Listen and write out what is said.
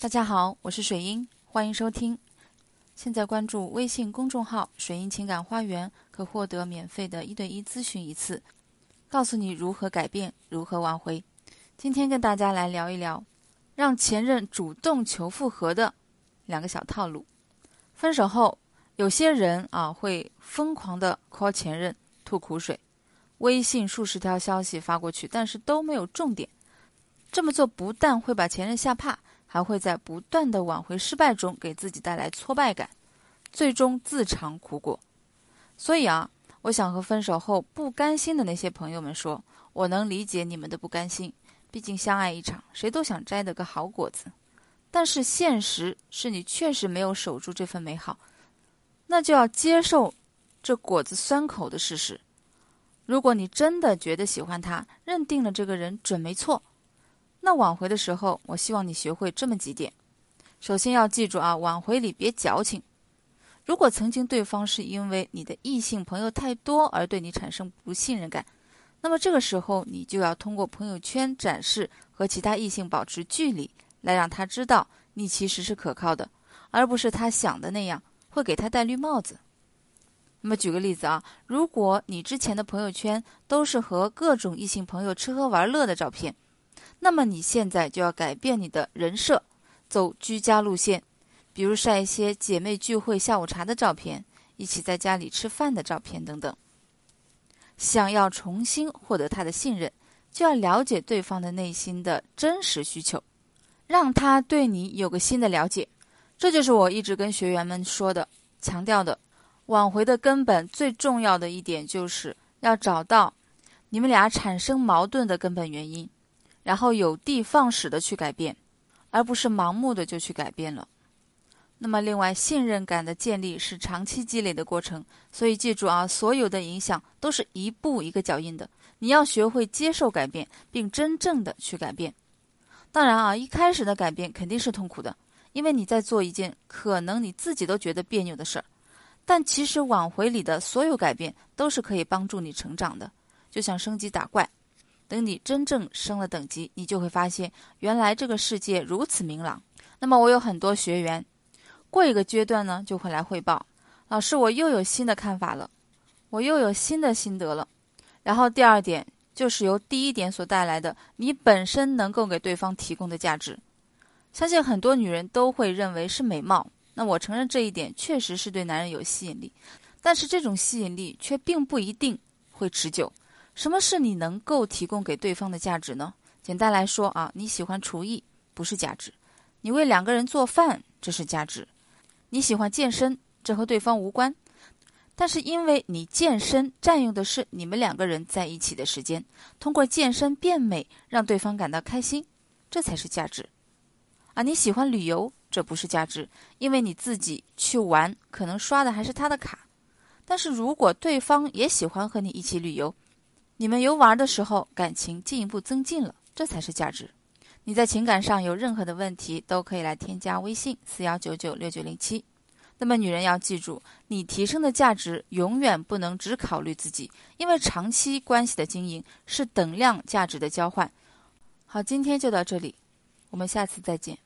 大家好，我是水英，欢迎收听。现在关注微信公众号“水英情感花园”，可获得免费的一对一咨询一次，告诉你如何改变，如何挽回。今天跟大家来聊一聊，让前任主动求复合的两个小套路。分手后，有些人啊会疯狂的 call 前任，吐苦水。微信数十条消息发过去，但是都没有重点。这么做不但会把前任吓怕，还会在不断的挽回失败中给自己带来挫败感，最终自尝苦果。所以啊，我想和分手后不甘心的那些朋友们说，我能理解你们的不甘心，毕竟相爱一场，谁都想摘得个好果子。但是现实是你确实没有守住这份美好，那就要接受这果子酸口的事实。如果你真的觉得喜欢他，认定了这个人准没错，那挽回的时候，我希望你学会这么几点。首先要记住啊，挽回里别矫情。如果曾经对方是因为你的异性朋友太多而对你产生不信任感，那么这个时候你就要通过朋友圈展示和其他异性保持距离，来让他知道你其实是可靠的，而不是他想的那样会给他戴绿帽子。那么举个例子啊，如果你之前的朋友圈都是和各种异性朋友吃喝玩乐的照片，那么你现在就要改变你的人设，走居家路线，比如晒一些姐妹聚会下午茶的照片，一起在家里吃饭的照片等等。想要重新获得他的信任，就要了解对方的内心的真实需求，让他对你有个新的了解。这就是我一直跟学员们说的、强调的。挽回的根本最重要的一点，就是要找到你们俩产生矛盾的根本原因，然后有的放矢的去改变，而不是盲目的就去改变了。那么，另外，信任感的建立是长期积累的过程，所以记住啊，所有的影响都是一步一个脚印的。你要学会接受改变，并真正的去改变。当然啊，一开始的改变肯定是痛苦的，因为你在做一件可能你自己都觉得别扭的事儿。但其实挽回里的所有改变都是可以帮助你成长的，就像升级打怪。等你真正升了等级，你就会发现原来这个世界如此明朗。那么我有很多学员，过一个阶段呢就会来汇报，老师我又有新的看法了，我又有新的心得了。然后第二点就是由第一点所带来的，你本身能够给对方提供的价值，相信很多女人都会认为是美貌。那我承认这一点确实是对男人有吸引力，但是这种吸引力却并不一定会持久。什么是你能够提供给对方的价值呢？简单来说啊，你喜欢厨艺不是价值，你为两个人做饭这是价值，你喜欢健身这和对方无关，但是因为你健身占用的是你们两个人在一起的时间，通过健身变美让对方感到开心，这才是价值。啊，你喜欢旅游。这不是价值，因为你自己去玩，可能刷的还是他的卡。但是如果对方也喜欢和你一起旅游，你们游玩的时候感情进一步增进了，这才是价值。你在情感上有任何的问题，都可以来添加微信四幺九九六九零七。那么女人要记住，你提升的价值永远不能只考虑自己，因为长期关系的经营是等量价值的交换。好，今天就到这里，我们下次再见。